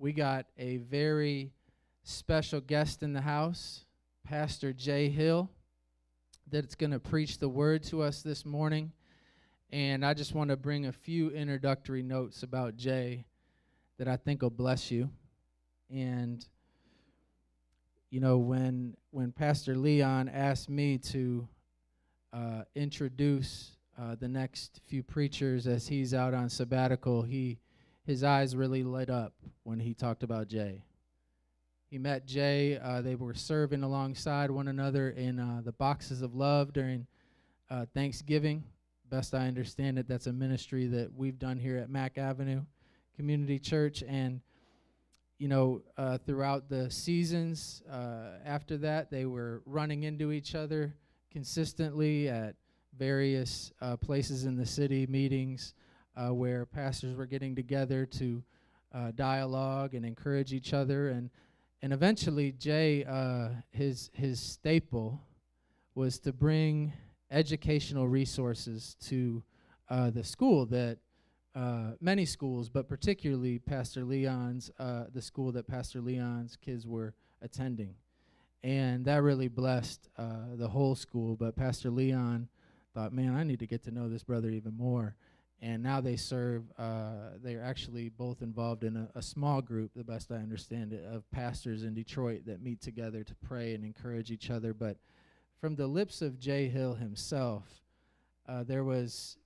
we got a very special guest in the house, Pastor Jay Hill, that's going to preach the word to us this morning. And I just want to bring a few introductory notes about Jay that I think will bless you. And you know, when when Pastor Leon asked me to uh, introduce uh, the next few preachers as he's out on sabbatical, he his eyes really lit up when he talked about Jay. He met Jay. Uh, they were serving alongside one another in uh, the Boxes of Love during uh, Thanksgiving. Best I understand it, that's a ministry that we've done here at Mack Avenue Community Church. And, you know, uh, throughout the seasons uh, after that, they were running into each other consistently at various uh, places in the city, meetings where pastors were getting together to dialogue and encourage each other. And and eventually Jay, uh, his his staple was to bring educational resources to uh, the school that uh, many schools, but particularly Pastor Leon's, uh, the school that Pastor Leon's kids were attending, and that really blessed uh, the whole school. But Pastor Leon thought, man, I need to get to know this brother even more and now they serve. Uh, they're actually both involved in a, a, small group, the best I understand it, of pastors in Detroit that meet together to pray and encourage each other. But from the lips of Jay Hill himself, uh, there was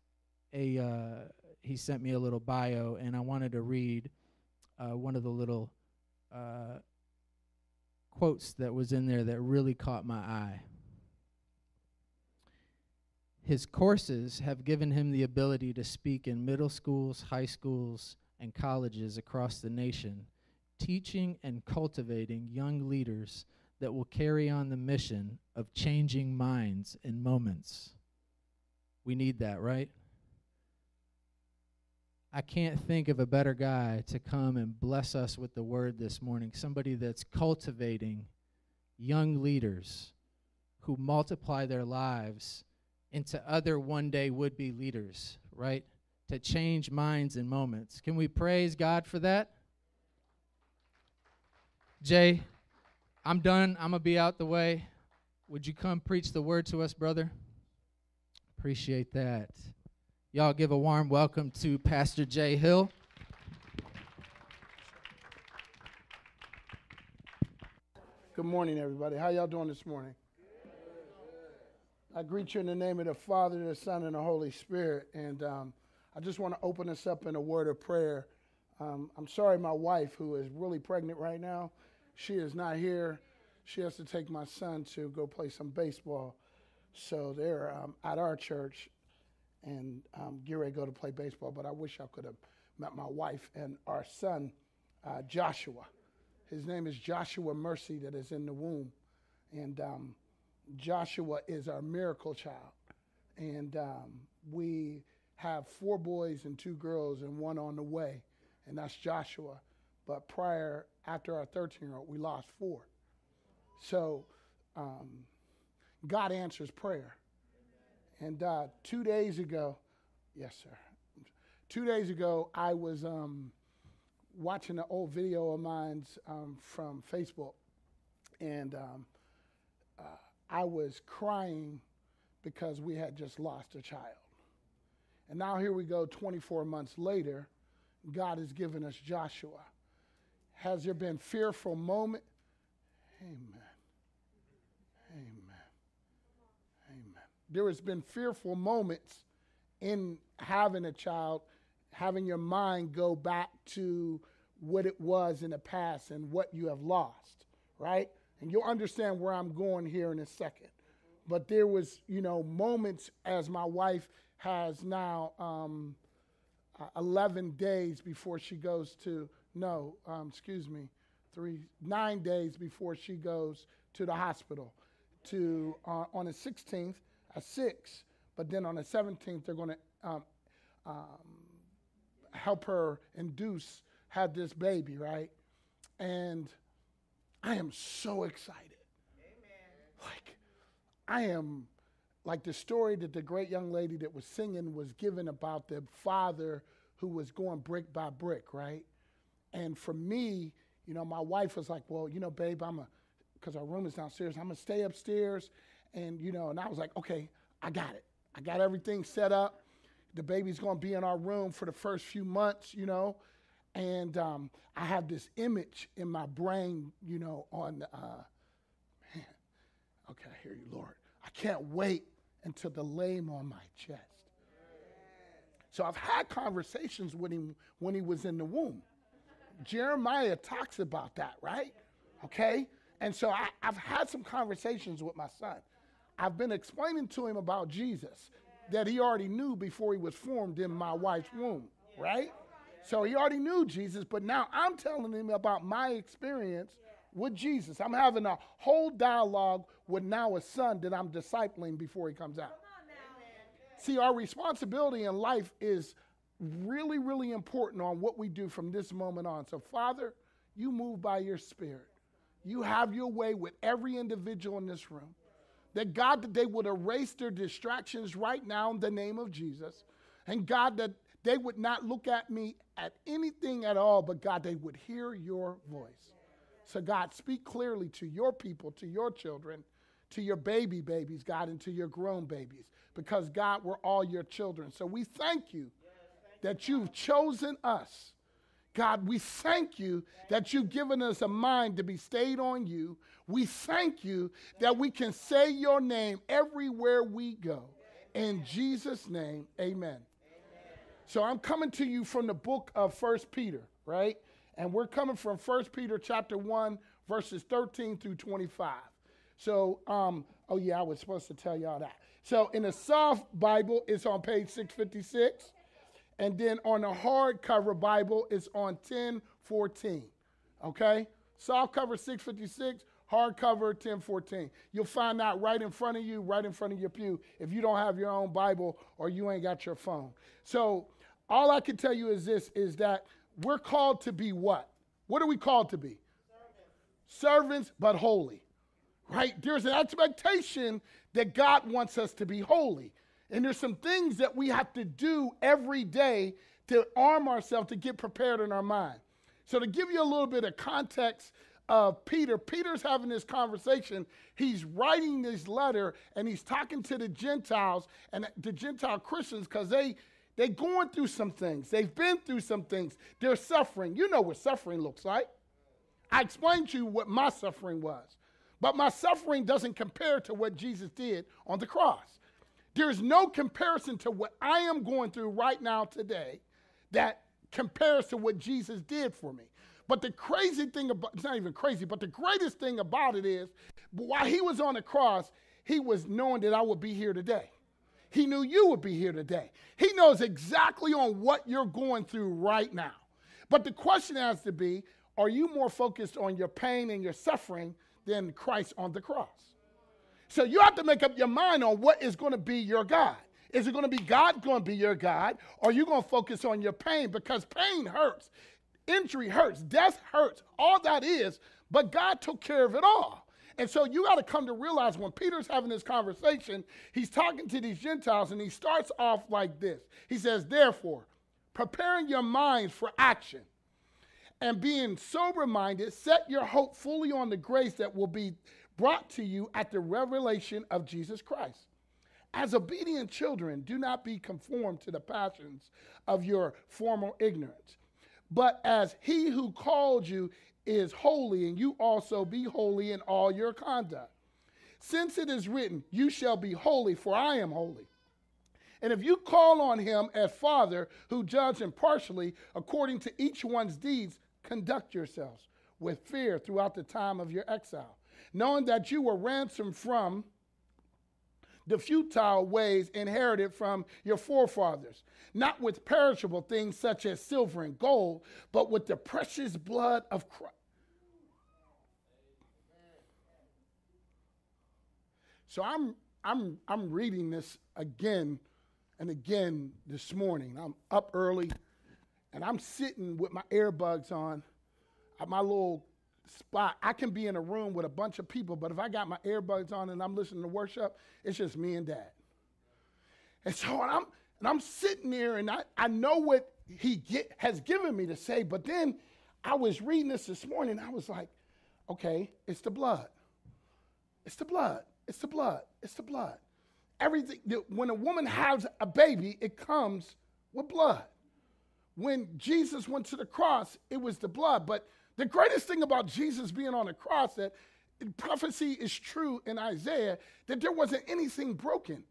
a. Uh, he sent me a little bio, and I wanted to read uh, one of the little uh, quotes that was in there that really caught my eye. His courses have given him the ability to speak in middle schools, high schools, and colleges across the nation, teaching and cultivating young leaders that will carry on the mission of changing minds in moments. We need that, right? I can't think of a better guy to come and bless us with the word this morning. Somebody that's cultivating young leaders who multiply their lives into other one day would be leaders, right? To change minds and moments. Can we praise God for that? Jay, I'm done. I'm going to be out the way. Would you come preach the word to us, brother? Appreciate that. Y'all give a warm welcome to Pastor Jay Hill. Good morning, everybody. How y'all doing this morning? I greet you in the name of the Father, the Son, and the Holy Spirit. And um, I just want to open us up in a word of prayer. Um, I'm sorry, my wife, who is really pregnant right now, she is not here. She has to take my son to go play some baseball. So they're um, at our church and um, get ready to go to play baseball. But I wish I could have met my wife and our son, uh, Joshua. His name is Joshua Mercy, that is in the womb. And um, Joshua is our miracle child. And um, we have four boys and two girls and one on the way, and that's Joshua. But prior, after our 13 year old, we lost four. So um, God answers prayer. And uh, two days ago, yes, sir. Two days ago, I was um, watching an old video of mine um, from Facebook, and um, uh, I was crying because we had just lost a child. And now here we go 24 months later, God has given us Joshua. Has there been fearful moment? Amen. Amen. Amen. There has been fearful moments in having a child, having your mind go back to what it was in the past and what you have lost, right? And you'll understand where I'm going here in a second. But there was, you know, moments as my wife has now um, uh, 11 days before she goes to, no, um, excuse me, three, nine days before she goes to the hospital. To uh, on the 16th at six, but then on the 17th they're going to um, um, help her induce have this baby, right? And I am so excited. Amen. Like, I am like the story that the great young lady that was singing was given about the father who was going brick by brick, right? and for me, you know, my wife was like, well, you know, babe, I'm a, because our room is downstairs, I'm gonna stay upstairs. And, you know, and I was like, okay, I got it. I got everything set up. The baby's gonna be in our room for the first few months, you know. And um, I have this image in my brain, you know, on, uh, man, okay, I hear you, Lord. I can't wait until the lame on my chest. So I've had conversations with him when he was in the womb. Jeremiah talks about that, right? Okay? And so I, have had some conversations with my son. I've been explaining to him about Jesus that he already knew before he was formed in my wife's womb, right? So he already knew Jesus, but now I'm telling him about my experience with Jesus. I'm having a whole dialogue with now a son that I'm discipling before he comes out. See, our responsibility in life is really, really important on what we do from this moment on. So, Father, you move by your Spirit. You have your way with every individual in this room. That God, that they would erase their distractions right now in the name of Jesus. And God, that they would not look at me at anything at all, but God, they would hear your voice. So, God, speak clearly to your people, to your children, to your baby babies, God, and to your grown babies. Because, God, we're all your children. So, we thank you that you've chosen us. God, we thank you that you've given us a mind to be stayed on you. We thank you that we can say your name everywhere we go. In Jesus' name, amen. So I'm coming to you from the book of First Peter, right? And we're coming from First Peter chapter 1, verses 13 through 25. So, um, oh yeah, I was supposed to tell y'all that. So in the soft Bible, it's on page 656. And then on the hardcover Bible, it's on 1014. Okay? Soft cover 656, hardcover 1014. You'll find that right in front of you, right in front of your pew, if you don't have your own Bible or you ain't got your phone. So all I can tell you is this is that we're called to be what? What are we called to be? Servants, Servants but holy. Right? There's an expectation that God wants us to be holy. And there's some things that we have to do every day to arm ourselves to get prepared in our mind. So, to give you a little bit of context of Peter, Peter's having this conversation. He's writing this letter and he's talking to the Gentiles and the Gentile Christians because they, they're going through some things. They've been through some things. They're suffering. You know what suffering looks like. I explained to you what my suffering was. But my suffering doesn't compare to what Jesus did on the cross. There is no comparison to what I am going through right now today that compares to what Jesus did for me. But the crazy thing about it's not even crazy, but the greatest thing about it is while he was on the cross, he was knowing that I would be here today. He knew you would be here today. He knows exactly on what you're going through right now. But the question has to be are you more focused on your pain and your suffering than Christ on the cross? So you have to make up your mind on what is going to be your God. Is it going to be God going to be your God? Or are you going to focus on your pain? Because pain hurts, injury hurts, death hurts, all that is, but God took care of it all. And so you got to come to realize when Peter's having this conversation, he's talking to these Gentiles and he starts off like this. He says, Therefore, preparing your minds for action and being sober minded, set your hope fully on the grace that will be brought to you at the revelation of Jesus Christ. As obedient children, do not be conformed to the passions of your former ignorance, but as he who called you is holy, and you also be holy in all your conduct. Since it is written, You shall be holy, for I am holy. And if you call on him as Father, who judge impartially according to each one's deeds, conduct yourselves with fear throughout the time of your exile knowing that you were ransomed from the futile ways inherited from your forefathers, not with perishable things such as silver and gold, but with the precious blood of Christ. So I'm I'm I'm reading this again and again this morning. I'm up early and I'm sitting with my earbuds on my little spot. I can be in a room with a bunch of people, but if I got my earbuds on and I'm listening to worship, it's just me and dad. And so I'm and I'm sitting there and I, I know what he get, has given me to say, but then I was reading this this morning. I was like, okay, it's the blood. It's the blood. It's the blood. It's the blood. Everything, when a woman has a baby, it comes with blood. When Jesus went to the cross, it was the blood. But the greatest thing about Jesus being on the cross that prophecy is true in Isaiah that there wasn't anything broken.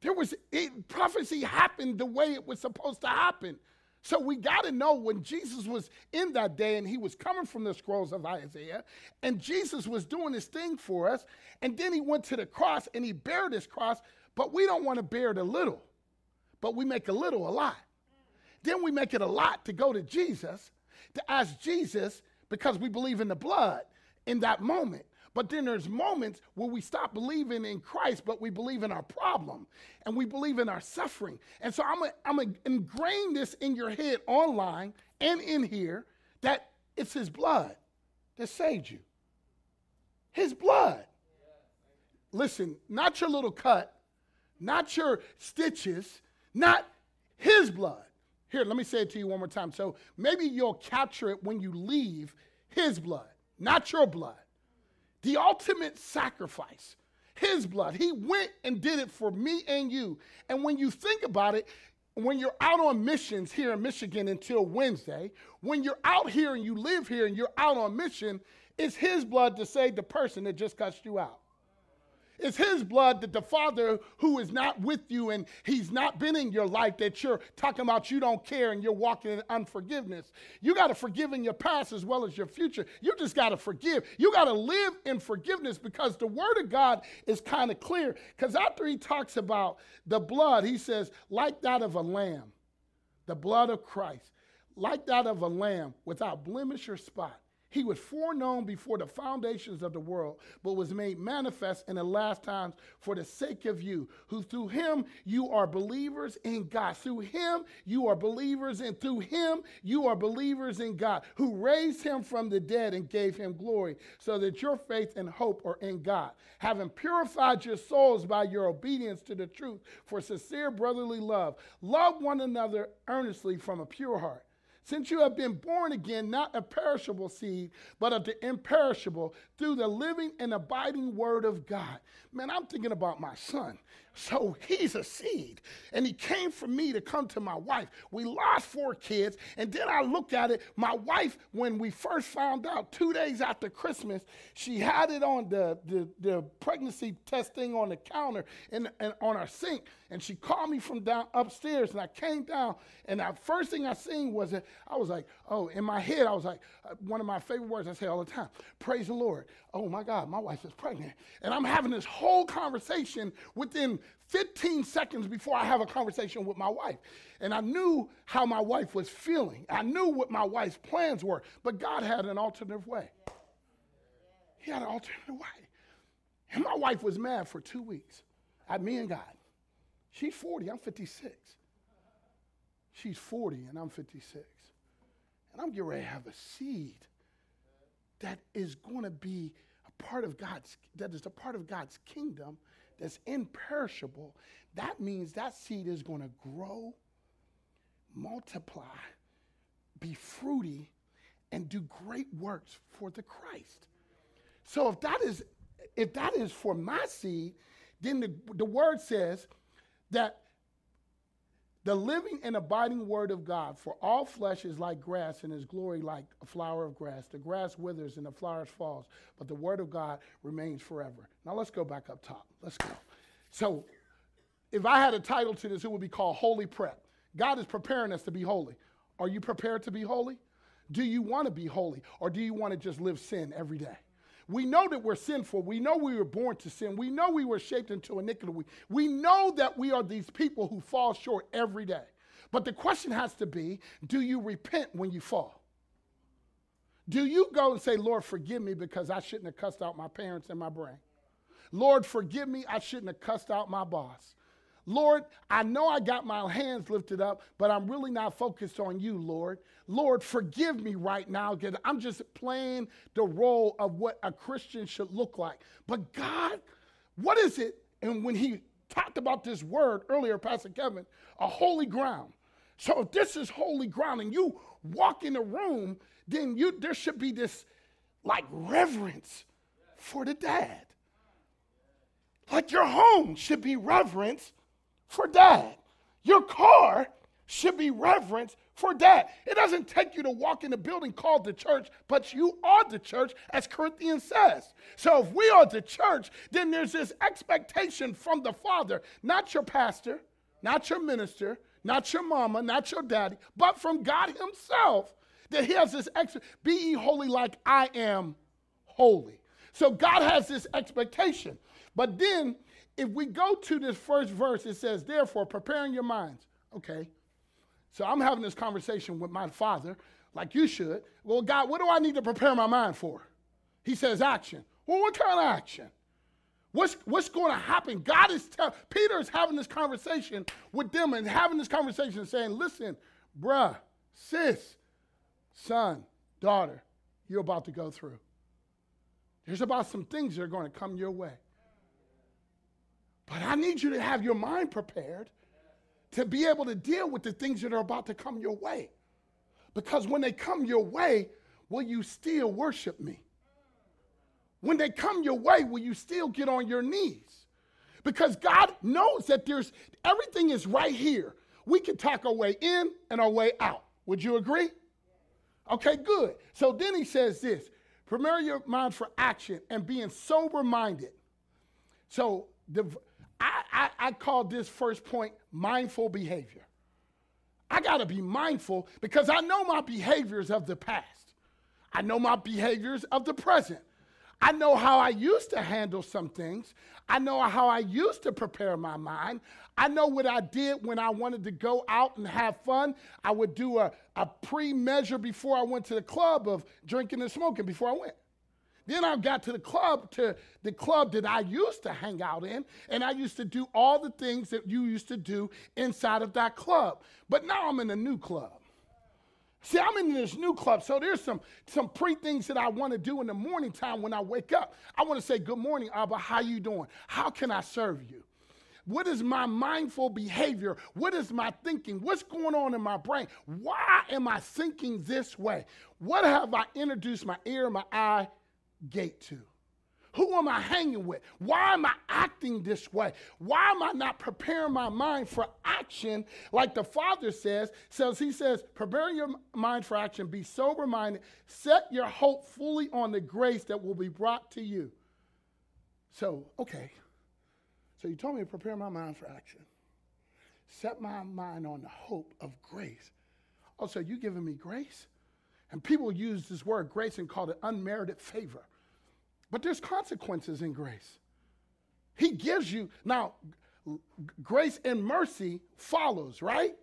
There was it, prophecy happened the way it was supposed to happen. So we got to know when Jesus was in that day and he was coming from the scrolls of Isaiah, and Jesus was doing his thing for us, and then he went to the cross and he bared his cross, but we don't want to bear it a little, but we make a little a lot. Then we make it a lot to go to Jesus, to ask Jesus, because we believe in the blood in that moment. But then there's moments where we stop believing in Christ, but we believe in our problem and we believe in our suffering. And so I'm going to ingrain this in your head online and in here that it's His blood that saved you. His blood. Listen, not your little cut, not your stitches, not His blood. Here, let me say it to you one more time. So maybe you'll capture it when you leave His blood, not your blood the ultimate sacrifice, his blood. He went and did it for me and you. And when you think about it, when you're out on missions here in Michigan until Wednesday, when you're out here and you live here and you're out on mission, it's his blood to save the person that just cussed you out. It's his blood that the father who is not with you and he's not been in your life that you're talking about you don't care and you're walking in unforgiveness. You got to forgive in your past as well as your future. You just got to forgive. You got to live in forgiveness because the word of God is kind of clear. Because after he talks about the blood, he says, like that of a lamb, the blood of Christ, like that of a lamb without blemish or spot. He was foreknown before the foundations of the world, but was made manifest in the last times for the sake of you, who through him you are believers in God. Through him you are believers, and through him you are believers in God, who raised him from the dead and gave him glory, so that your faith and hope are in God. Having purified your souls by your obedience to the truth for sincere brotherly love, love one another earnestly from a pure heart since you have been born again, not a perishable seed, but of the imperishable, through the living and abiding word of God. Man, I'm thinking about my son. So he's a seed. And he came for me to come to my wife. We lost four kids. And then I looked at it. My wife, when we first found out, two days after Christmas, she had it on the, the, the pregnancy testing on the counter and, and on our sink. And she called me from down upstairs. And I came down. And the first thing I seen was that I was like, oh, in my head, I was like, uh, one of my favorite words I say all the time praise the Lord. Oh my God, my wife is pregnant. And I'm having this whole conversation within 15 seconds before I have a conversation with my wife. And I knew how my wife was feeling. I knew what my wife's plans were, but God had an alternative way. He had an alternative way. And my wife was mad for two weeks at me and God. She's 40, I'm 56. She's 40 and I'm 56. And I'm getting ready to have a seed that is going to be a part of God's, that is a part of God's kingdom that's imperishable, that means that seed is going to grow, multiply, be fruity, and do great works for the Christ. So if that is if that is for my seed, then the, the word says that the living and abiding word of God, for all flesh is like grass, and his glory like a flower of grass. The grass withers and the flowers falls, but the word of God remains forever. Now let's go back up top. Let's go. So, if I had a title to this, it would be called Holy Prep. God is preparing us to be holy. Are you prepared to be holy? Do you want to be holy, or do you want to just live sin every day? We know that we're sinful. We know we were born to sin. We know we were shaped into iniquity. We, we know that we are these people who fall short every day. But the question has to be do you repent when you fall? Do you go and say, Lord, forgive me because I shouldn't have cussed out my parents and my brain? Lord, forgive me, I shouldn't have cussed out my boss. Lord, I know I got my hands lifted up, but I'm really not focused on you, Lord. Lord, forgive me right now because I'm just playing the role of what a Christian should look like. But God, what is it? And when he talked about this word earlier, Pastor Kevin, a holy ground. So if this is holy ground and you walk in a room, then you there should be this like reverence for the dad. Like your home should be reverence for dad. Your car should be reverence for dad. It doesn't take you to walk in a building called the church, but you are the church, as Corinthians says. So if we are the church, then there's this expectation from the Father, not your pastor, not your minister, not your mama, not your daddy, but from God Himself, that He has this ex- be ye holy like I am holy. So God has this expectation. But then, if we go to this first verse, it says, Therefore, preparing your minds. Okay. So I'm having this conversation with my father, like you should. Well, God, what do I need to prepare my mind for? He says, action. Well, what kind of action? What's, what's going to happen? God is telling, Peter is having this conversation with them and having this conversation saying, listen, bruh, sis, son, daughter, you're about to go through. There's about some things that are going to come your way. But I need you to have your mind prepared to be able to deal with the things that are about to come your way. Because when they come your way, will you still worship me? When they come your way, will you still get on your knees? Because God knows that there's everything is right here. We can talk our way in and our way out. Would you agree? Okay, good. So then he says this prepare your mind for action and being sober minded. So the, I, I, call this first point mindful behavior. I got to be mindful because I know my behaviors of the past. I know my behaviors of the present. I know how I used to handle some things. I know how I used to prepare my mind. I know what I did when I wanted to go out and have fun. I would do a, a pre measure before I went to the club of drinking and smoking before I went. Then I got to the club, to the club that I used to hang out in, and I used to do all the things that you used to do inside of that club. But now I'm in a new club. See, I'm in this new club, so there's some some pre things that I want to do in the morning time when I wake up. I want to say, "Good morning, Abba. How you doing? How can I serve you?" What is my mindful behavior? What is my thinking? What's going on in my brain? Why am I thinking this way? What have I introduced my ear, my eye, gate to? Who am I hanging with? Why am I acting this way? Why am I not preparing my mind for action like the Father says? Says he says, prepare your mind for action, be sober minded, set your hope fully on the grace that will be brought to you. So, okay. So you told me to prepare my mind for action. Set my mind on the hope of grace. Oh, so you giving me grace? And people use this word grace and call it unmerited favor. But there's consequences in grace. He gives you, now, grace and mercy follows, right?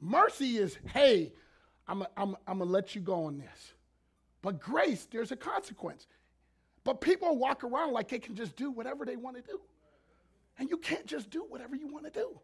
Mercy is, hey, I'm going to let you go on this. But grace, there's a consequence. But people walk around like they can just do whatever they want to do. And you can't just do whatever you want to do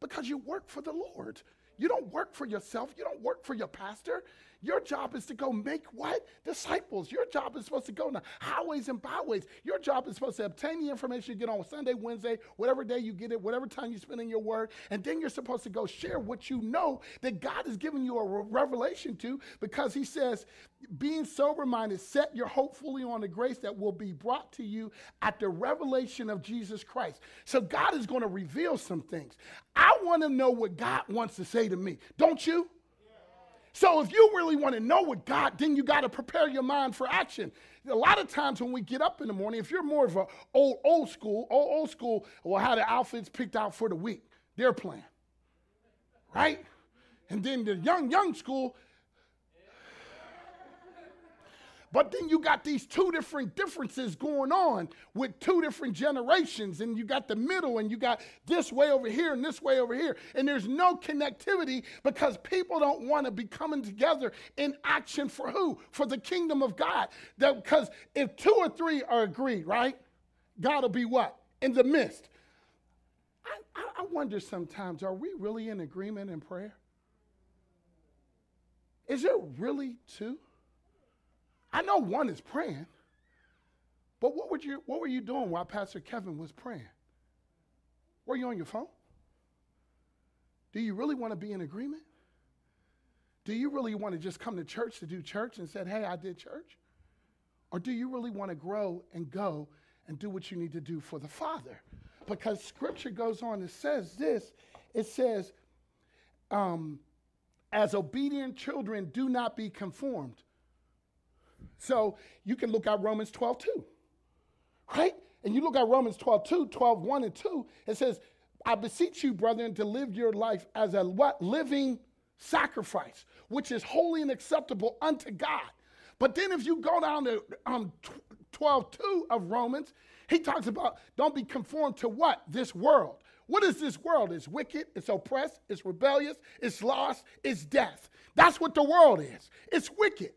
because you work for the Lord. You don't work for yourself. You don't work for your pastor. Your job is to go make what? Disciples. Your job is supposed to go the highways and byways. Your job is supposed to obtain the information you get on Sunday, Wednesday, whatever day you get it, whatever time you spend in your word. And then you're supposed to go share what you know that God has given you a revelation to because He says, being sober minded, set your hope fully on the grace that will be brought to you at the revelation of Jesus Christ. So God is going to reveal some things. I want to know what God wants to say to me. Don't you? So if you really want to know what God, then you got to prepare your mind for action. A lot of times when we get up in the morning, if you're more of a old old school, old, old school will how the outfits picked out for the week. Their plan. Right? And then the young, young school, But then you got these two different differences going on with two different generations, and you got the middle, and you got this way over here and this way over here. And there's no connectivity because people don't want to be coming together in action for who? For the kingdom of God. Because if two or three are agreed, right? God will be what? In the midst. I, I, wonder sometimes, are we really in agreement in prayer? Is there really two? I know one is praying, but what, would you, what were you doing while Pastor Kevin was praying? Were you on your phone? Do you really want to be in agreement? Do you really want to just come to church to do church and said, hey, I did church? Or do you really want to grow and go and do what you need to do for the Father? Because scripture goes on and says this it says, um, as obedient children, do not be conformed. So you can look at Romans 12, 2, right? And you look at Romans 12, 2, 12, 1 and 2, it says, I beseech you, brethren, to live your life as a what? Living sacrifice, which is holy and acceptable unto God. But then if you go down to um, 12, 2 of Romans, he talks about don't be conformed to what? This world. What is this world? It's wicked, it's oppressed, it's rebellious, it's lost, it's death. That's what the world is. It's wicked.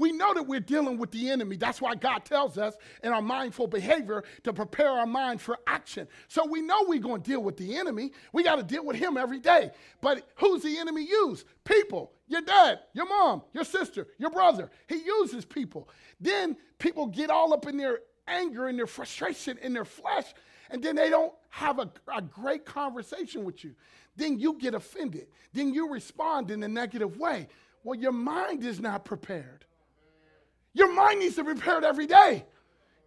We know that we're dealing with the enemy. That's why God tells us in our mindful behavior to prepare our mind for action. So we know we're going to deal with the enemy. We got to deal with him every day. But who's the enemy use? People. Your dad, your mom, your sister, your brother. He uses people. Then people get all up in their anger and their frustration in their flesh, and then they don't have a, a great conversation with you. Then you get offended. Then you respond in a negative way. Well, your mind is not prepared. Your mind needs to be prepared every day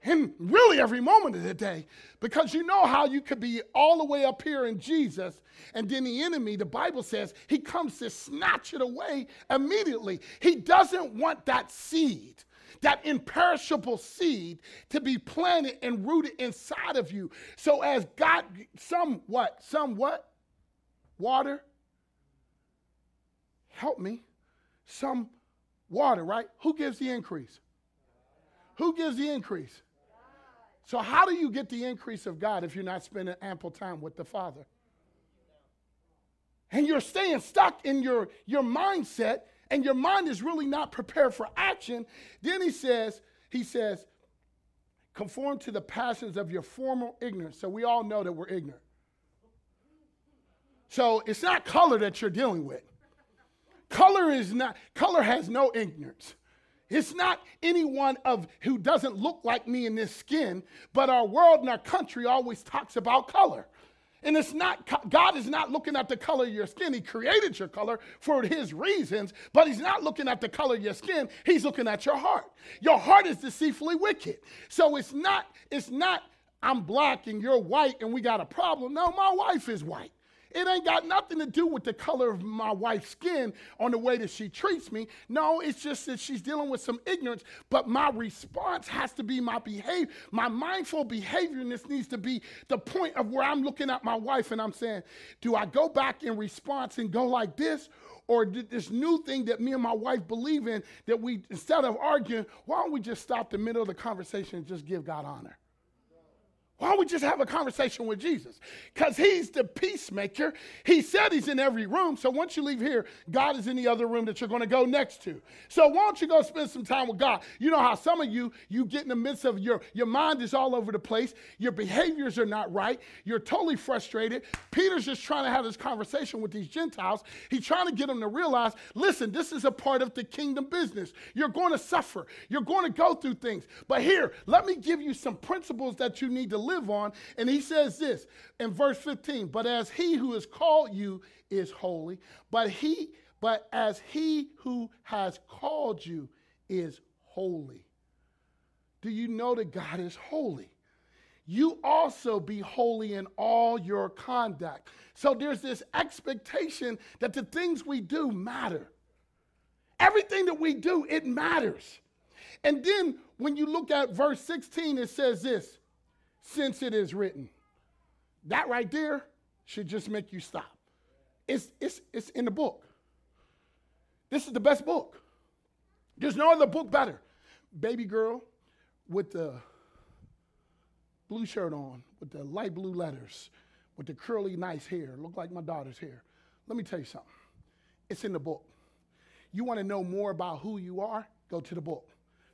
and really every moment of the day because you know how you could be all the way up here in Jesus and then the enemy, the Bible says, he comes to snatch it away immediately. He doesn't want that seed. That imperishable seed to be planted and rooted inside of you. So as God, some what? Some what? Water. Help me. Some water, right? Who gives the increase? Who gives the increase? So, how do you get the increase of God if you're not spending ample time with the Father? And you're staying stuck in your, your mindset, and your mind is really not prepared for action. Then he says, he says, conform to the passions of your former ignorance. So we all know that we're ignorant. So it's not color that you're dealing with. Color is not, color has no ignorance. It's not anyone of who doesn't look like me in this skin, but our world and our country always talks about color. And it's not, God is not looking at the color of your skin. He created your color for his reasons, but he's not looking at the color of your skin. He's looking at your heart. Your heart is deceitfully wicked. So it's not, it's not, I'm black and you're white and we got a problem. No, my wife is white. It ain't got nothing to do with the color of my wife's skin on the way that she treats me. No, it's just that she's dealing with some ignorance. But my response has to be my behavior. My mindful behavior in this needs to be the point of where I'm looking at my wife and I'm saying, do I go back in response and go like this? Or this new thing that me and my wife believe in that we, instead of arguing, why don't we just stop the middle of the conversation and just give God honor? Why don't we just have a conversation with Jesus? Because he's the peacemaker. He said he's in every room. So once you leave here, God is in the other room that you're going to go next to. So why don't you go spend some time with God? You know how some of you, you get in the midst of your, your mind is all over the place. Your behaviors are not right. You're totally frustrated. Peter's just trying to have this conversation with these Gentiles. He's trying to get them to realize, listen, this is a part of the kingdom business. You're going to suffer. You're going to go through things. But here, let me give you some principles that you need to live live on. And he says this in verse 15, but as he who has called you is holy, but he but as he who has called you is holy. Do you know that God is holy? You also be holy in all your conduct. So there's this expectation that the things we do matter. Everything that we do, it matters. And then when you look at verse 16, it says this since it is written. That right there should just make you stop. It's, it's, it's in the book. This is the best book. There's no other book better. Baby girl with the blue shirt on, with the light blue letters, with the curly, nice hair, look like my daughter's hair. Let me tell you something. It's in the book. You want to know more about who you are? Go to the book.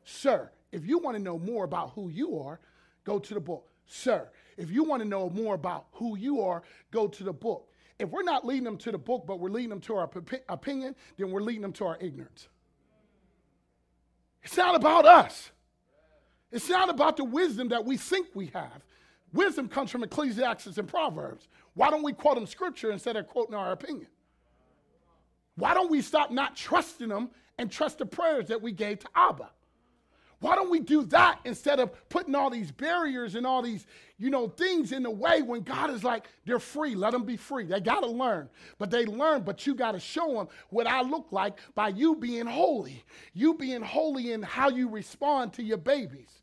Sir, if you want to know more about who you are, go to the book. Sir, if you want to know more about who you are, go to the book. If we're not leading them to the book, but we're leading them to our opinion, then we're leading them to our ignorance. It's not about us. It's not about the wisdom that we think we have. Wisdom comes from Ecclesiastes and Proverbs. Why don't we quote them scripture instead of quoting our opinion? Why don't we stop not trusting them and trust the prayers that we gave to Abba? Why don't we do that instead of putting all these barriers and all these, you know, things in the way when God is like, they're free, let them be free. They got to learn. But they learn, but you got to show them what I look like by you being holy. You being holy in how you respond to your babies.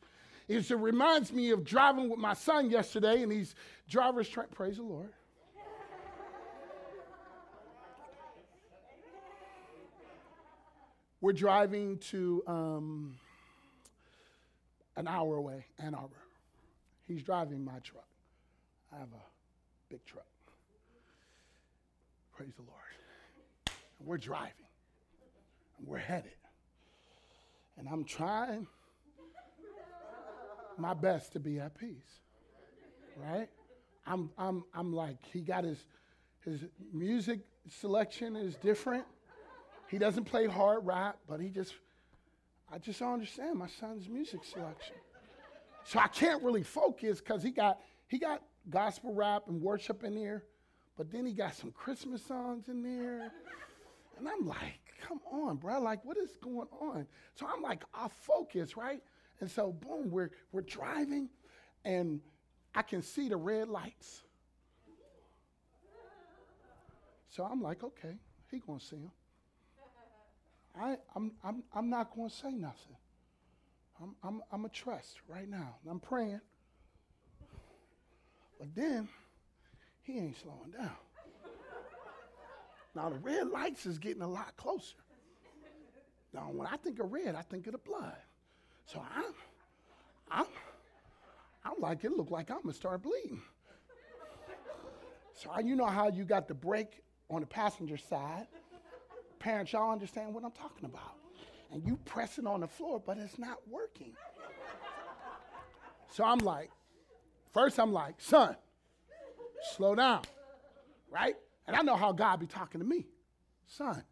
It reminds me of driving with my son yesterday, and he's driver's trying, praise the Lord. We're driving to um, an hour away, Ann Arbor. He's driving my truck. I have a big truck. Praise the Lord. And we're driving. And we're headed. And I'm trying my best to be at peace. Right? I'm I'm I'm like, he got his his music selection is different. He doesn't play hard rap, but he just I just don't understand my son's music selection. So I can't really focus because he got he got gospel rap and worship in there, but then he got some Christmas songs in there. And I'm like, come on, bro. Like, what is going on? So I'm like, I'll focus, right? And so boom, we're we're driving and I can see the red lights. So I'm like, okay, he gonna see him. I, I'm, I'm, I'm not going to say nothing. I'm, I'm, I'm a trust right now. I'm praying. But then, he ain't slowing down. now, the red lights is getting a lot closer. Now, when I think of red, I think of the blood. So I'm, I'm, I'm like, it look like I'm to start bleeding. So you know how you got the brake on the passenger side Parents, y'all understand what I'm talking about. And you pressing on the floor, but it's not working. So I'm like, first I'm like, son, slow down, right? And I know how God be talking to me. Son,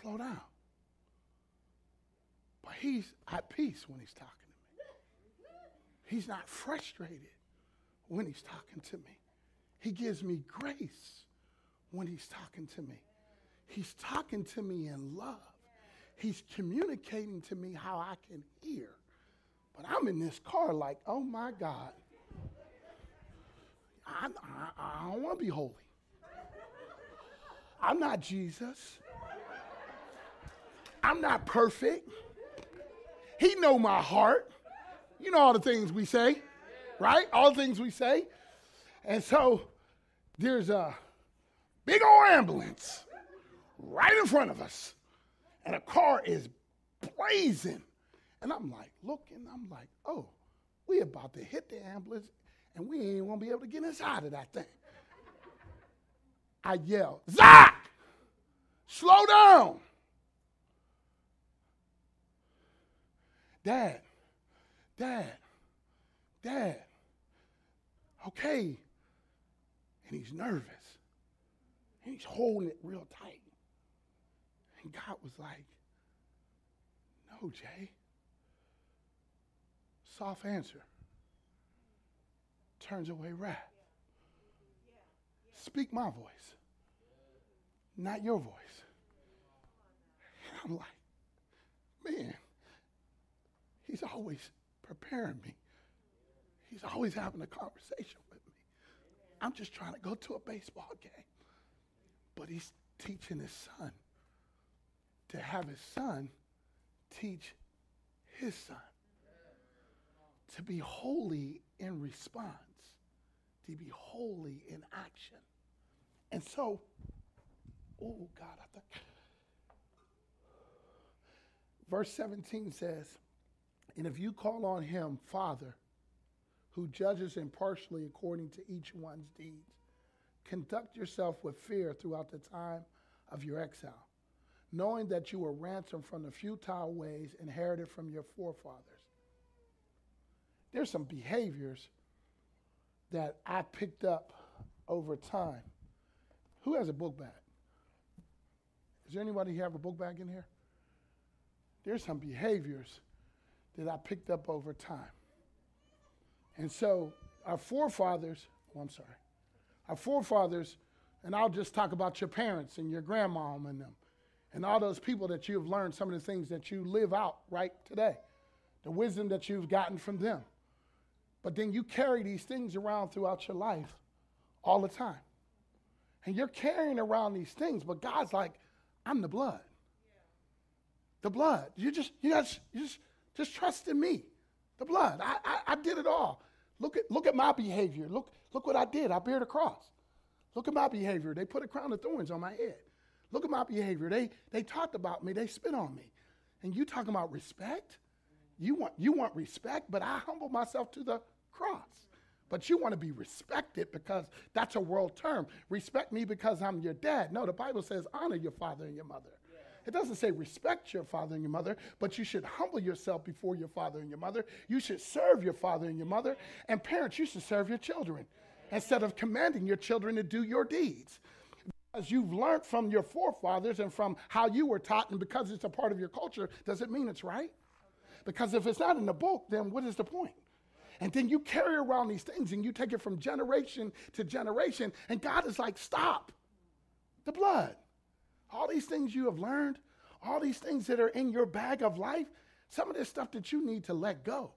slow down. But he's at peace when he's talking to me. He's not frustrated when he's talking to me. He gives me grace when he's talking to me. He's talking to me in love. He's communicating to me how I can hear. But I'm in this car like, oh my God. I, I, I don't want to be holy. I'm not Jesus. I'm not perfect. He know my heart. You know all the things we say, right? All the things we say. And so there's a big old ambulance right in front of us. And a car is blazing. And I'm like, looking, I'm like, oh, we about to hit the ambulance and we ain't gonna be able to get inside of that thing. I yell, Zach, slow down. Dad, Dad, Dad, okay. And he's nervous. And he's holding it real tight. And God was like, No, Jay. Soft answer turns away wrath. Speak my voice, not your voice. And I'm like, man, he's always preparing me. He's always having a conversation with me. I'm just trying to go to a baseball game. But he's teaching his son to have his son teach his son to be holy in response, to be holy in action. And so, oh God, I think. Verse 17 says, And if you call on him, Father, who judges impartially according to each one's deeds, conduct yourself with fear throughout the time of your exile knowing that you were ransomed from the futile ways inherited from your forefathers. There's some behaviors that I picked up over time. Who has a book bag? Is there anybody have a book bag in here? There's some behaviors that I picked up over time. And so our forefathers, oh, I'm sorry, our forefathers And I'll just talk about your parents and your grandmom and them and all those people that you have learned some of the things that you live out right today, the wisdom that you've gotten from them. But then you carry these things around throughout your life all the time. And you're carrying around these things, but God's like, I'm the blood. The blood. You just, you guys, you just, just trust in me. The blood. I, I, I did it all. Look at, look at my behavior. Look, look what I did. I bear the cross. Look at my behavior. They put a crown of thorns on my head. Look at my behavior. They, they talked about me. They spit on me. And you talking about respect? You want, you want respect, but I humble myself to the cross. But you want to be respected because that's a world term. Respect me because I'm your dad. No, the Bible says honor your father and your mother. It doesn't say respect your father and your mother, but you should humble yourself before your father and your mother. You should serve your father and your mother. And parents, you should serve your children instead of commanding your children to do your deeds. Because you've learned from your forefathers and from how you were taught, and because it's a part of your culture, does it mean it's right? Because if it's not in the book, then what is the point? And then you carry around these things and you take it from generation to generation, and God is like, stop. The blood. All these things you have learned, all these things that are in your bag of life, some of this stuff that you need to let go.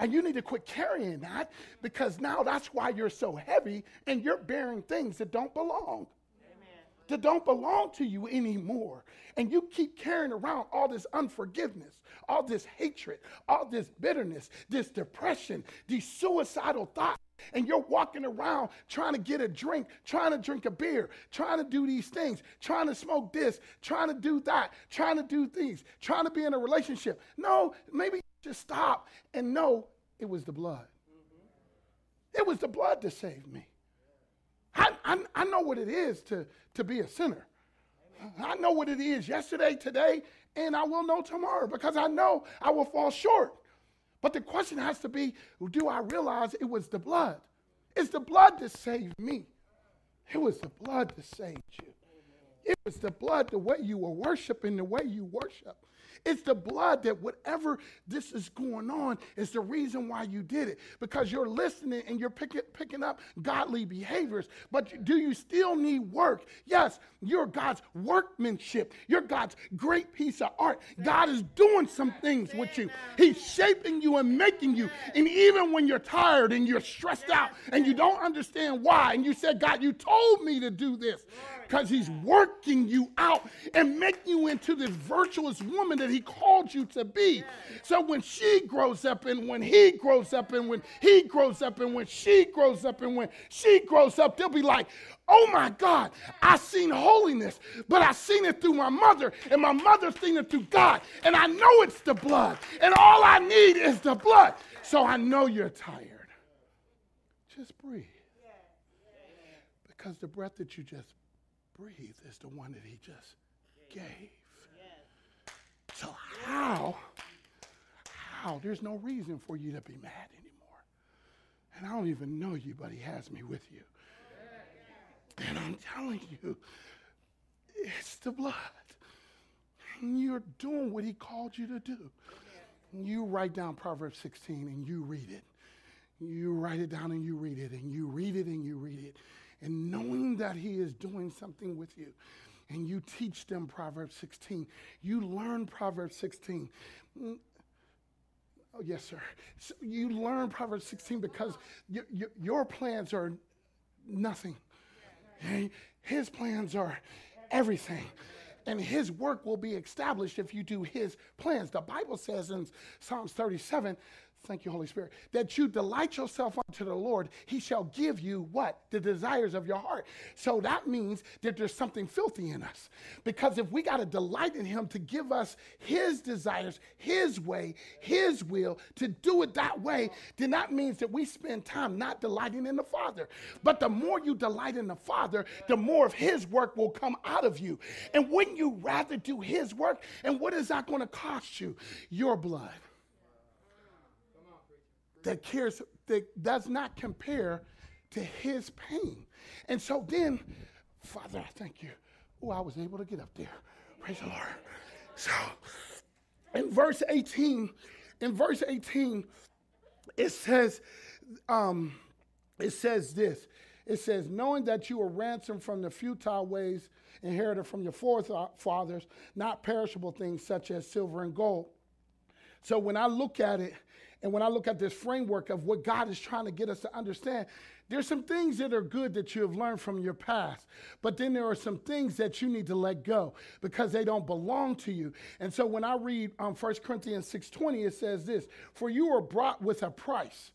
And you need to quit carrying that because now that's why you're so heavy and you're bearing things that don't belong. That don't belong to you anymore. And you keep carrying around all this unforgiveness, all this hatred, all this bitterness, this depression, these suicidal thoughts and you're walking around trying to get a drink, trying to drink a beer, trying to do these things, trying to smoke this, trying to do that, trying to do these, trying to be in a relationship. No, maybe just stop and know it was the blood. Mm-hmm. It was the blood that saved me. I, I, I, know what it is to, to be a sinner. I know what it is yesterday, today, and I will know tomorrow because I know I will fall short. But the question has to be do I realize it was the blood? It's the blood that saved me. It was the blood that saved you. It was the blood, the way you were worshiping, the way you worship. It's the blood that whatever this is going on is the reason why you did it. Because you're listening and you're picking, picking up godly behaviors. But do you still need work? Yes, you're God's workmanship. You're God's great piece of art. God is doing some things with you. He's shaping you and making you. And even when you're tired and you're stressed out and you don't understand why, and you said, God, you told me to do this because he's working you out and making you into this virtuous woman that he called you to be. So when she grows up and when he grows up and when he grows up and when she grows up and when she grows up, they'll be like, oh my God, I seen holiness, but I seen it through my mother, and my mother seen it through God. And I know it's the blood. And all I need is the blood. So I know you're tired. Just breathe. Because the breath that you just breathe is the one that he just gave. So how, how, there's no reason for you to be mad anymore. And I don't even know you, but he has me with you. And I'm telling you, it's the blood. And you're doing what he called you to do. You write down Proverbs 16 and you read it. You write it down and you read it, and you read it and you read it and knowing that He is doing something with you. And you teach them Proverbs 16. You learn Proverbs 16. Mm, oh, yes, sir. So you learn Proverbs 16 because your plans are nothing. His plans are everything. And his work will be established if you do his plans. The Bible says in Psalms 37 Thank you, Holy Spirit. That you delight yourself unto the Lord, he shall give you what? The desires of your heart. So that means that there's something filthy in us. Because if we got to delight in him to give us his desires, his way, his will, to do it that way, then that means that we spend time not delighting in the Father. But the more you delight in the Father, the more of his work will come out of you. And wouldn't you rather do his work? And what is that going to cost you? Your blood that cares that does not compare to his pain. And so then, Father, I thank you. Oh, I was able to get up there. Praise the Lord. So in verse 18, in verse 18, it says, um, it says this. it says, knowing that you were ransomed from the futile ways inherited from your forefathers, not perishable things such as silver and gold. So when I look at it, and when I look at this framework of what God is trying to get us to understand, there's some things that are good that you have learned from your past, but then there are some things that you need to let go because they don't belong to you. And so when I read um, 1 Corinthians 6.20, it says this, for you were brought with a price.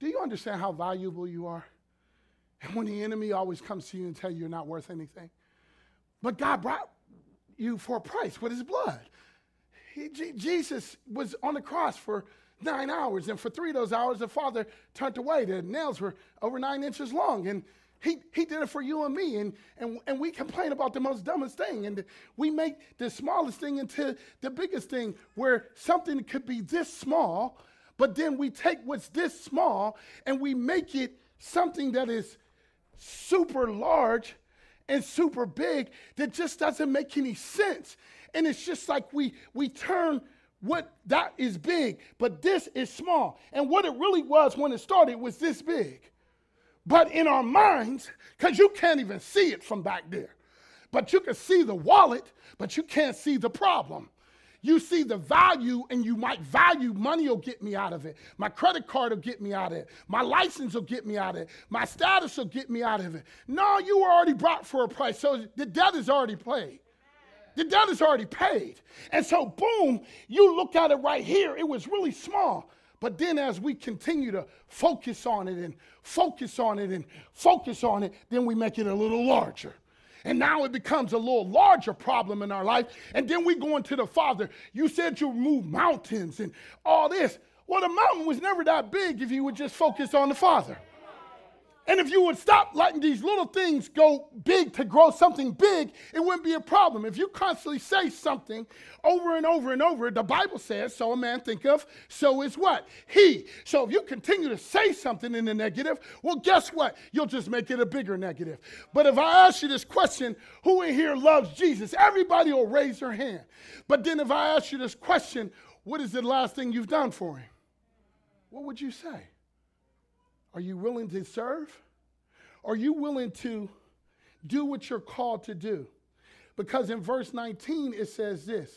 Do you understand how valuable you are? And when the enemy always comes to you and tell you you're not worth anything. But God brought you for a price with his blood. He, Jesus was on the cross for nine hours, and for three of those hours, the Father turned away. The nails were over nine inches long, and he, he did it for you and me. And, and, and we complain about the most dumbest thing, and we make the smallest thing into the biggest thing, where something could be this small, but then we take what's this small and we make it something that is super large and super big that just doesn't make any sense. And it's just like we we turn what that is big, but this is small. And what it really was when it started was this big. But in our minds, because you can't even see it from back there, but you can see the wallet, but you can't see the problem. You see the value, and you might value money will get me out of it. My credit card will get me out of it. My license will get me out of it. My status will get me out of it. No, you were already brought for a price, so the debt is already paid. The debt is already paid. And so, boom, you look at it right here, it was really small. But then, as we continue to focus on it and focus on it and focus on it, then we make it a little larger. And now it becomes a little larger problem in our life. And then we go into the Father. You said you move mountains and all this. Well, the mountain was never that big if you would just focus on the Father. And if you would stop letting these little things go big to grow something big, it wouldn't be a problem. If you constantly say something over and over and over, the Bible says, so a man think of, so is what? He. So if you continue to say something in the negative, well, guess what? You'll just make it a bigger negative. But if I ask you this question, who in here loves Jesus? Everybody will raise their hand. But then if I ask you this question, what is the last thing you've done for him? What would you say? Are you willing to serve? Are you willing to do what you're called to do? Because in verse 19 it says this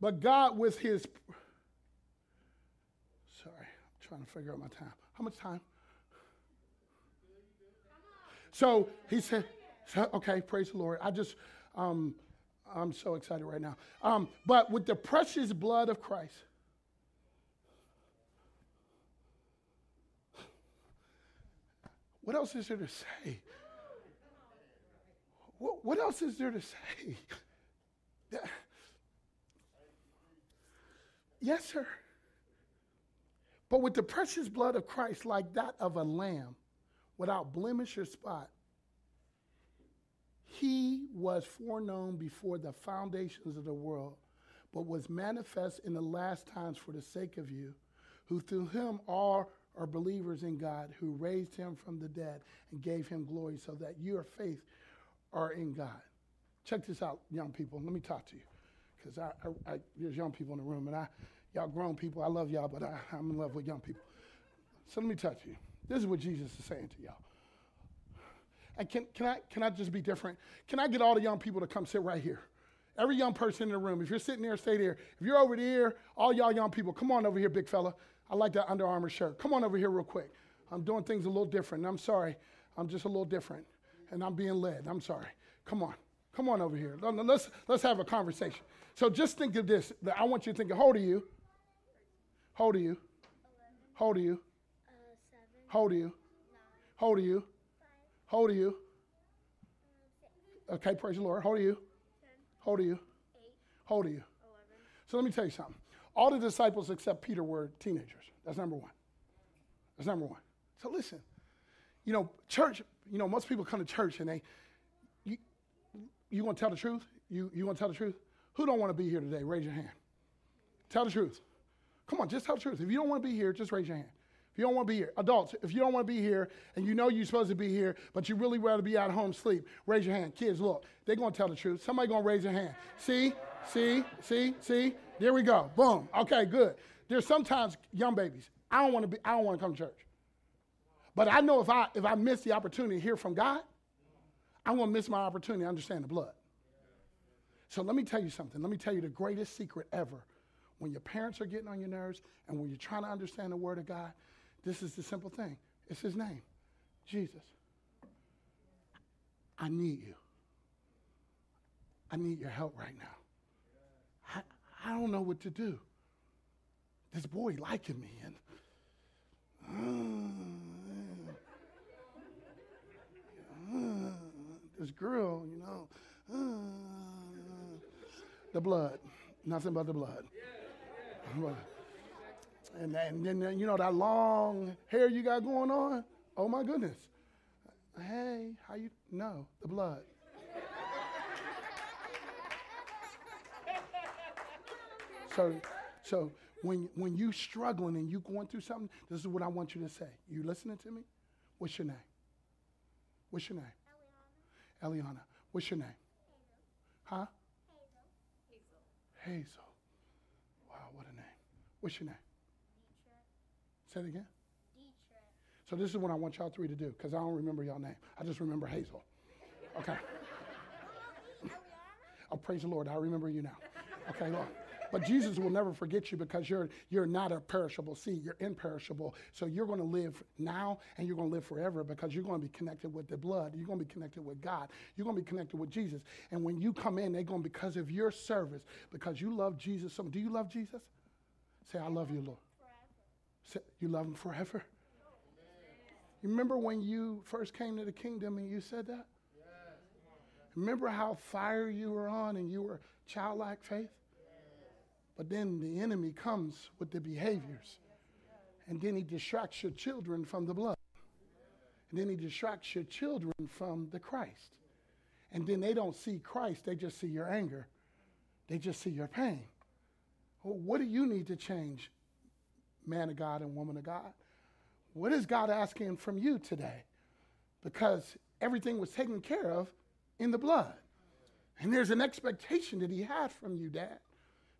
But God, with his. Sorry, I'm trying to figure out my time. How much time? So he said, okay, praise the Lord. I just, um, I'm so excited right now. Um, but with the precious blood of Christ, What else is there to say? What, what else is there to say? Yes, sir. But with the precious blood of Christ, like that of a lamb, without blemish or spot, he was foreknown before the foundations of the world, but was manifest in the last times for the sake of you, who through him all are believers in God who raised him from the dead and gave him glory so that your faith are in God. Check this out, young people. Let me talk to you because I, I, I, there's young people in the room and I, y'all grown people, I love y'all, but I, I'm in love with young people. So let me talk to you. This is what Jesus is saying to y'all. And can, can, I, can I just be different? Can I get all the young people to come sit right here? Every young person in the room, if you're sitting there, stay there. If you're over there, all y'all young people, come on over here, big fella. I like that Under Armour shirt. Come on over here real quick. I'm doing things a little different. I'm sorry. I'm just a little different. And I'm being led. I'm sorry. Come on. Come on over here. Let's, let's have a conversation. So just think of this. I want you to think, how old are you? How old are you? How old are you? How old are you? How old are you? How old are you? Okay, praise the Lord. How old are you? How old are you? How old are you? So let me tell you something. All the disciples except Peter were teenagers. That's number one. That's number one. So listen, you know, church, you know, most people come to church and they, you, you to tell the truth? You, you to tell the truth? Who don't want to be here today? Raise your hand. Tell the truth. Come on, just tell the truth. If you don't want to be here, just raise your hand. If you don't want to be here, adults, if you don't want to be here and you know you're supposed to be here, but you really rather be at home sleep, raise your hand. Kids, look, they're going to tell the truth. Somebody going to raise their hand. See, see, see, see. There we go. Boom. Okay, good. There's sometimes young babies. I don't want to be. I don't want to come to church. But I know if I if I miss the opportunity to hear from God, I'm gonna miss my opportunity to understand the blood. So let me tell you something. Let me tell you the greatest secret ever. When your parents are getting on your nerves and when you're trying to understand the word of God, this is the simple thing. It's his name. Jesus. I need you. I need your help right now. I, don't know what to do. This boy liking me and uh, uh, this girl, you know, uh, the blood, nothing but the blood. And, and then, you know, that long hair you got going on, oh my goodness. Hey, how you? No, the blood. So, so when when you struggling and you're going through something, this is what I want you to say. You listening to me? What's your name? What's your name? Eliana. Eliana. What's your name? Hazel. Huh? Hazel. Hazel. Wow, what a name. What's your name? Detroit. Say it again. So this is what I want y'all three to do, because I don't remember y'all name. I just remember Hazel. Okay. Oh, oh, praise the Lord. I remember you now. Okay, Lord. But Jesus will never forget you because you're, you're not a perishable seed. You're imperishable. So you're going to live now and you're going to live forever because you're going to be connected with the blood. You're going to be connected with God. You're going to be connected with Jesus. And when you come in, they're going because of your service, because you love Jesus. So, do you love Jesus? Say, I love you, Lord. Say, you love him forever? You remember when you first came to the kingdom and you said that? Remember how fire you were on and you were childlike faith? But then the enemy comes with the behaviors. And then he distracts your children from the blood. And then he distracts your children from the Christ. And then they don't see Christ, they just see your anger. They just see your pain. Well, what do you need to change, man of God and woman of God? What is God asking from you today? Because everything was taken care of in the blood. And there's an expectation that He had from you, Dad.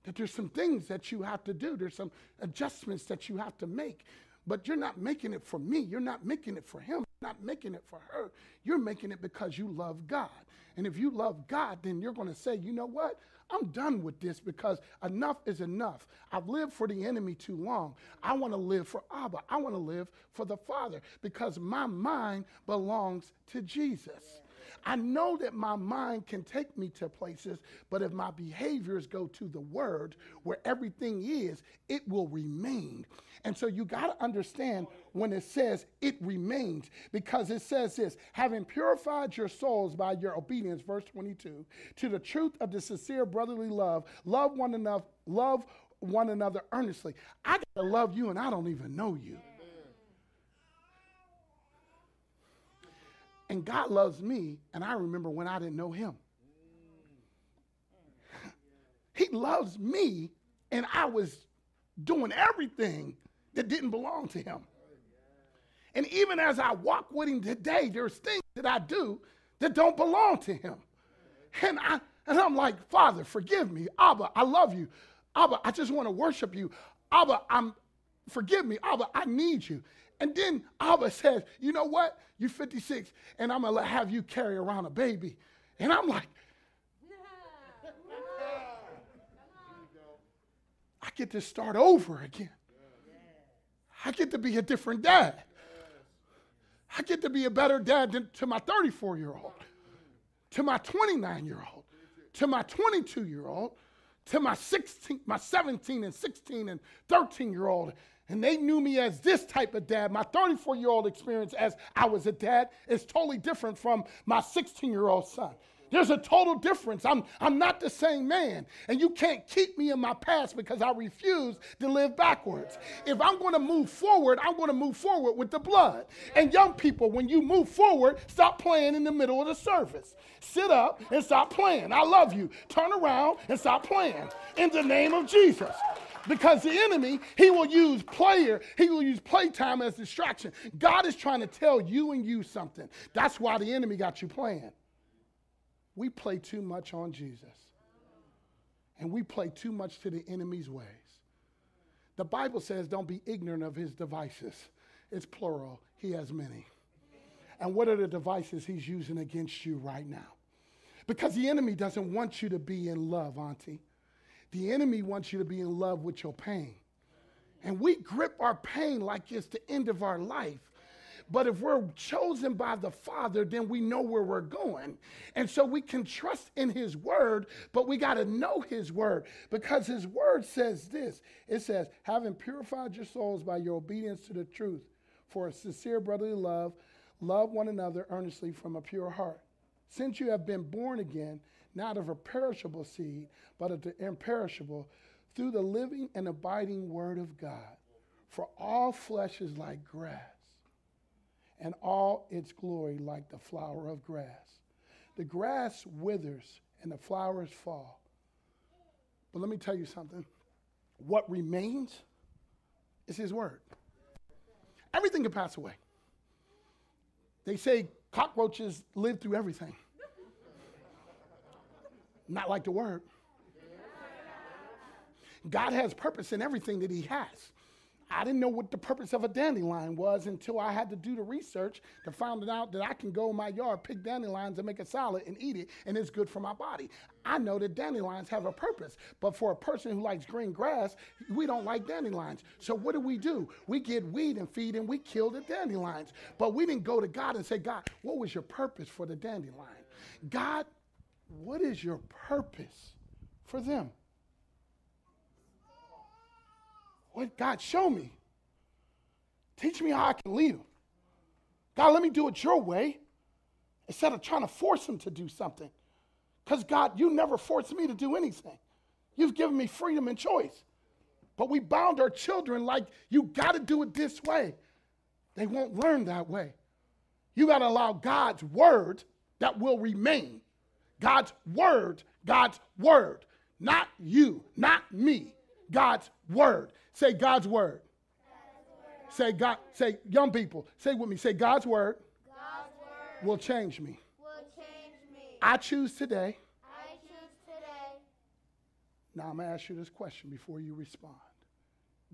That there's some things that you have to do, there's some adjustments that you have to make. But you're not making it for me, you're not making it for him, you're not making it for her. You're making it because you love God. And if you love God, then you're going to say, you know what? I'm done with this because enough is enough. I've lived for the enemy too long. I want to live for Abba. I want to live for the Father because my mind belongs to Jesus. I know that my mind can take me to places, but if my behaviors go to the Word, where everything is, it will remain. And so you got to understand when it says it remains, because it says this having purified your souls by your obedience, verse 22, to the truth of the sincere brotherly love, love one another, love one another earnestly. I got to love you and I don't even know you. And God loves me, and I remember when I didn't know Him. He loves me, and I was doing everything that didn't belong to Him. And even as I walk with Him today, there's things that I do that don't belong to Him. And, I, and I'm like, Father, forgive me. Abba, I love you. Abba, I just want to worship you. Abba, I'm forgive me. Abba, I need you. And then Abba says, You know what? You're 56, and I'm going to have you carry around a baby. And I'm like, I get to start over again. I get to be a different dad. I get to be a better dad than to my 34 year old, to my 29 year old, to my 22 year old, to my 16, my 17 and 16 and 13 year old, and they knew me as this type of dad. My 34 year old experience as I was a dad is totally different from my 16 year old son. There's a total difference. I'm, I'm not the same man. And you can't keep me in my past because I refuse to live backwards. If I'm going to move forward, I'm going to move forward with the blood. And young people, when you move forward, stop playing in the middle of the service. Sit up and stop playing. I love you. Turn around and stop playing in the name of Jesus. Because the enemy, he will use player, he will use playtime as distraction. God is trying to tell you and you something. That's why the enemy got you playing. We play too much on Jesus. And we play too much to the enemy's ways. The Bible says, don't be ignorant of his devices. It's plural. He has many. And what are the devices he's using against you right now? Because the enemy doesn't want you to be in love, Auntie. The enemy wants you to be in love with your pain. And we grip our pain like it's the end of our life. But if we're chosen by the Father, then we know where we're going. And so we can trust in His Word, but we got to know His Word because His Word says this it says, having purified your souls by your obedience to the truth for a sincere brotherly love, love one another earnestly from a pure heart. Since you have been born again, not of a perishable seed, but of the imperishable, through the living and abiding Word of God. For all flesh is like grass and all its glory like the flower of grass. The grass withers and the flowers fall. But let me tell you something what remains is His Word. Everything can pass away. They say cockroaches live through everything. Not like the Word. God has purpose in everything that He has. I didn't know what the purpose of a dandelion was until I had to do the research to find out that I can go in my yard, pick dandelions, and make a salad and eat it, and it's good for my body. I know that dandelions have a purpose, but for a person who likes green grass, we don't like dandelions. So what do we do? We get weed and feed, and we kill the dandelions. But we didn't go to God and say, God, what was your purpose for the dandelion? God, what is your purpose for them? What God, show me. Teach me how I can lead them. God, let me do it your way instead of trying to force them to do something. Because God, you never forced me to do anything. You've given me freedom and choice. But we bound our children like you got to do it this way. They won't learn that way. You got to allow God's word that will remain. God's word, God's word. Not you, not me. God's word. Say God's word. Say God. Say young people. Say with me. Say God's word. God's word will change me. will change me. I choose today. I choose today. Now I'm gonna ask you this question before you respond.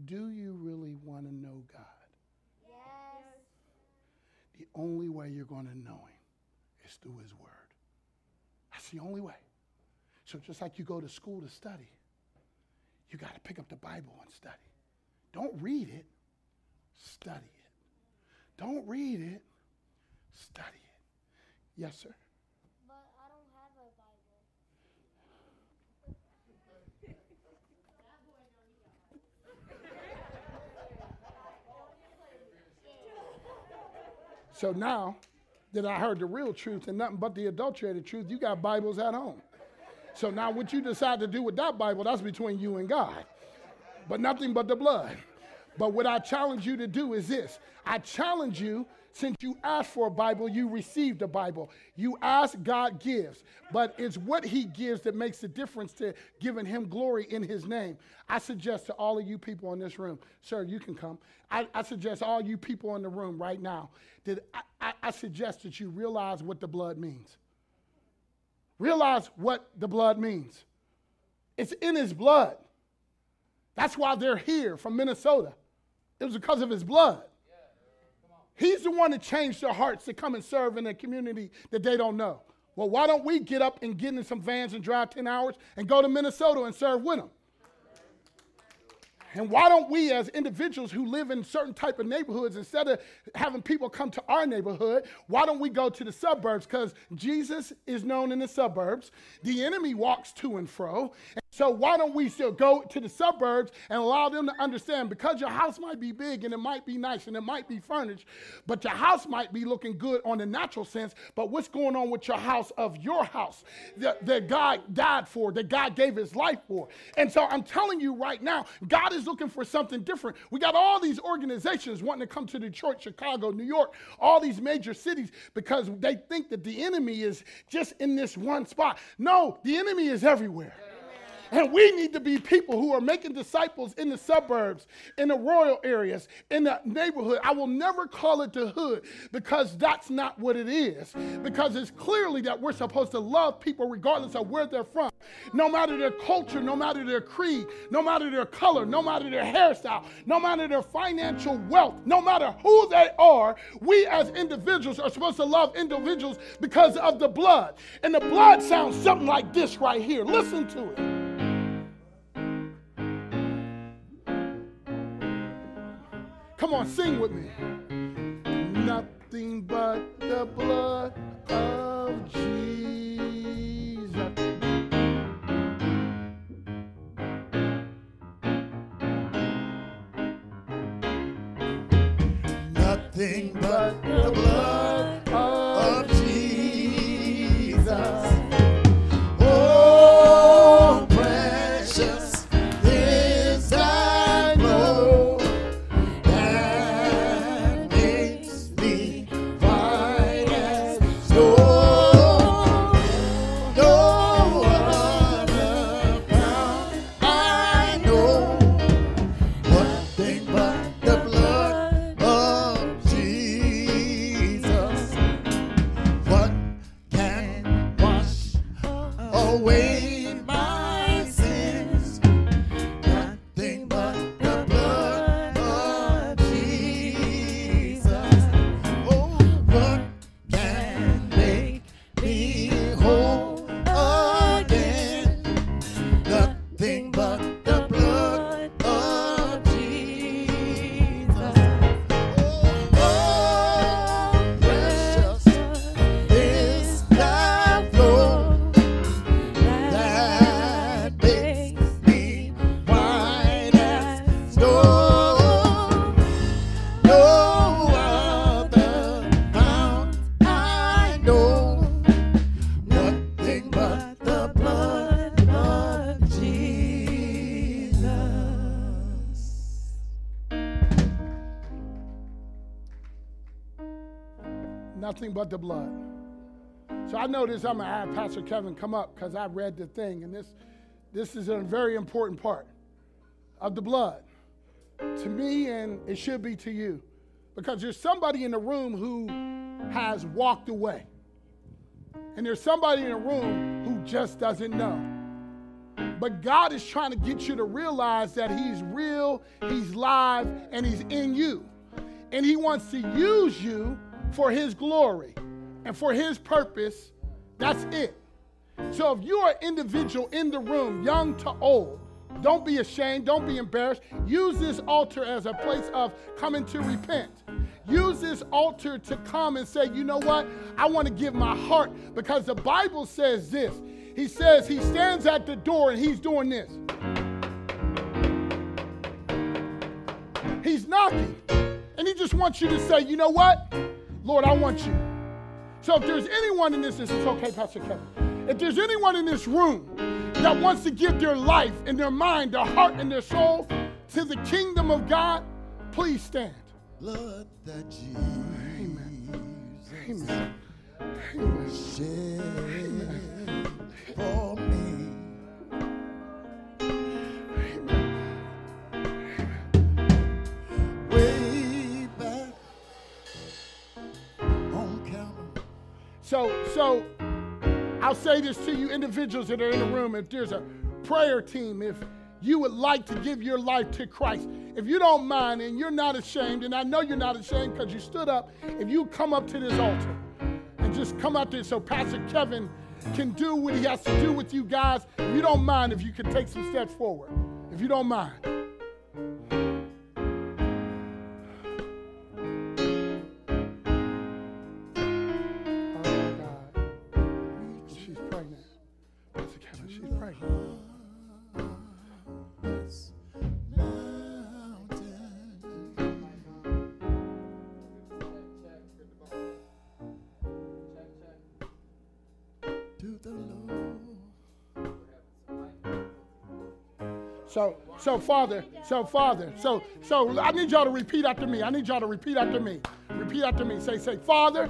Do you really want to know God? Yes. The only way you're going to know Him is through His Word. That's the only way. So just like you go to school to study, you got to pick up the Bible and study. Don't read it, study it. Don't read it, study it. Yes, sir. But I don't have a Bible. So now that I heard the real truth and nothing but the adulterated truth, you got Bibles at home. So now what you decide to do with that Bible, that's between you and God. But nothing but the blood. But what I challenge you to do is this I challenge you, since you asked for a Bible, you received a Bible. You ask, God gives. But it's what He gives that makes the difference to giving Him glory in His name. I suggest to all of you people in this room, sir, you can come. I, I suggest all you people in the room right now that I, I, I suggest that you realize what the blood means. Realize what the blood means. It's in his blood. That's why they're here from Minnesota. It was because of his blood. He's the one that changed their hearts to come and serve in a community that they don't know. Well, why don't we get up and get in some vans and drive 10 hours and go to Minnesota and serve with them? And why don't we, as individuals who live in certain type of neighborhoods, instead of having people come to our neighborhood, why don't we go to the suburbs? Because Jesus is known in the suburbs. The enemy walks to and fro. So why don't we still go to the suburbs and allow them to understand? Because your house might be big and it might be nice and it might be furnished, but your house might be looking good on the natural sense. But what's going on with your house of your house that, that God died for, that God gave His life for? And so I'm telling you right now, God is looking for something different. We got all these organizations wanting to come to Detroit, Chicago, New York, all these major cities because they think that the enemy is just in this one spot. No, the enemy is everywhere. And we need to be people who are making disciples in the suburbs, in the rural areas, in the neighborhood. I will never call it the hood because that's not what it is. Because it's clearly that we're supposed to love people regardless of where they're from, no matter their culture, no matter their creed, no matter their color, no matter their hairstyle, no matter their financial wealth, no matter who they are. We as individuals are supposed to love individuals because of the blood. And the blood sounds something like this right here. Listen to it. Come on, sing with me. Nothing but the blood of but the blood. So I noticed I'm gonna have Pastor Kevin come up because I read the thing, and this this is a very important part of the blood to me, and it should be to you, because there's somebody in the room who has walked away, and there's somebody in the room who just doesn't know. But God is trying to get you to realize that He's real, He's live, and He's in you. And He wants to use you for His glory and for His purpose. That's it. So if you are an individual in the room, young to old, don't be ashamed, don't be embarrassed. Use this altar as a place of coming to repent. Use this altar to come and say, you know what? I want to give my heart because the Bible says this. He says he stands at the door and he's doing this. He's knocking. And he just wants you to say, you know what? Lord, I want you. So if there's anyone in this, this is okay, Pastor Kevin. If there's anyone in this room that wants to give their life and their mind, their heart, and their soul to the kingdom of God, please stand. Blood that Jesus Amen. Amen. shed for me. So, so I'll say this to you individuals that are in the room. If there's a prayer team, if you would like to give your life to Christ, if you don't mind and you're not ashamed, and I know you're not ashamed because you stood up, if you come up to this altar and just come up there so Pastor Kevin can do what he has to do with you guys, if you don't mind, if you could take some steps forward, if you don't mind. So, so Father, so Father, so, so I need y'all to repeat after me. I need y'all to repeat after me. Repeat after me. Say, say, Father,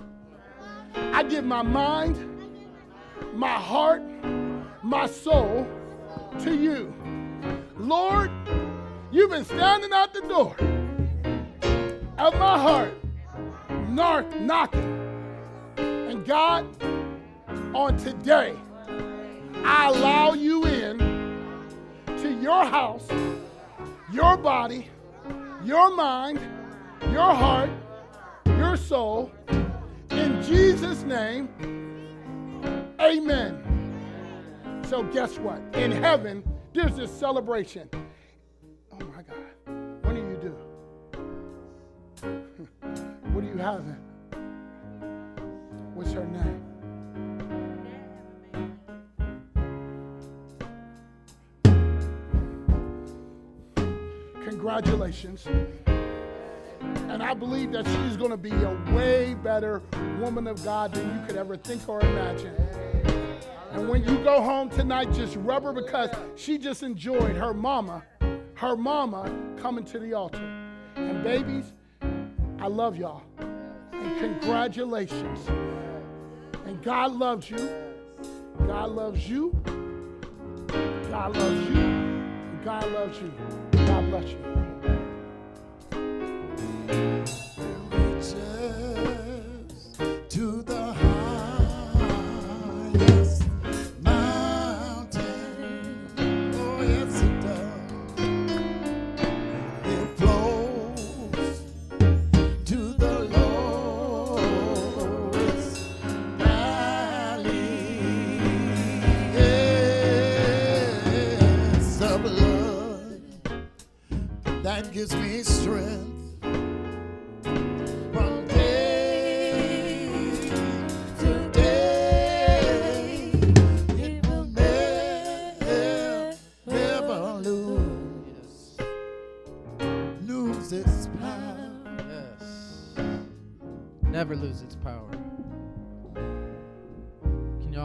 I give my mind, my heart, my soul to you. Lord, you've been standing at the door of my heart, knock, knocking. And God, on today, I allow you in to your house, your body, your mind, your heart, your soul. In Jesus' name, amen. So, guess what? In heaven, there's this celebration. Oh my God. What do you do? what are you having? What's her name? Congratulations. And I believe that she's going to be a way better woman of God than you could ever think or imagine. And when you go home tonight, just rub her because she just enjoyed her mama, her mama coming to the altar. And babies, I love y'all. And congratulations. And God loves you. God loves you. God loves you. God loves you. Bless you.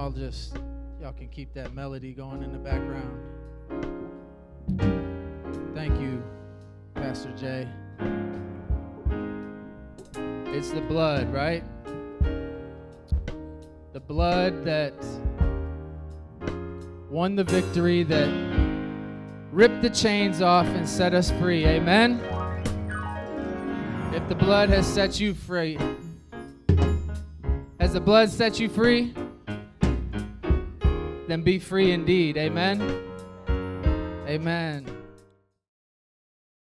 Y'all just, y'all can keep that melody going in the background? Thank you, Pastor Jay. It's the blood, right? The blood that won the victory, that ripped the chains off and set us free. Amen? If the blood has set you free, has the blood set you free? Then be free indeed. Amen. Amen.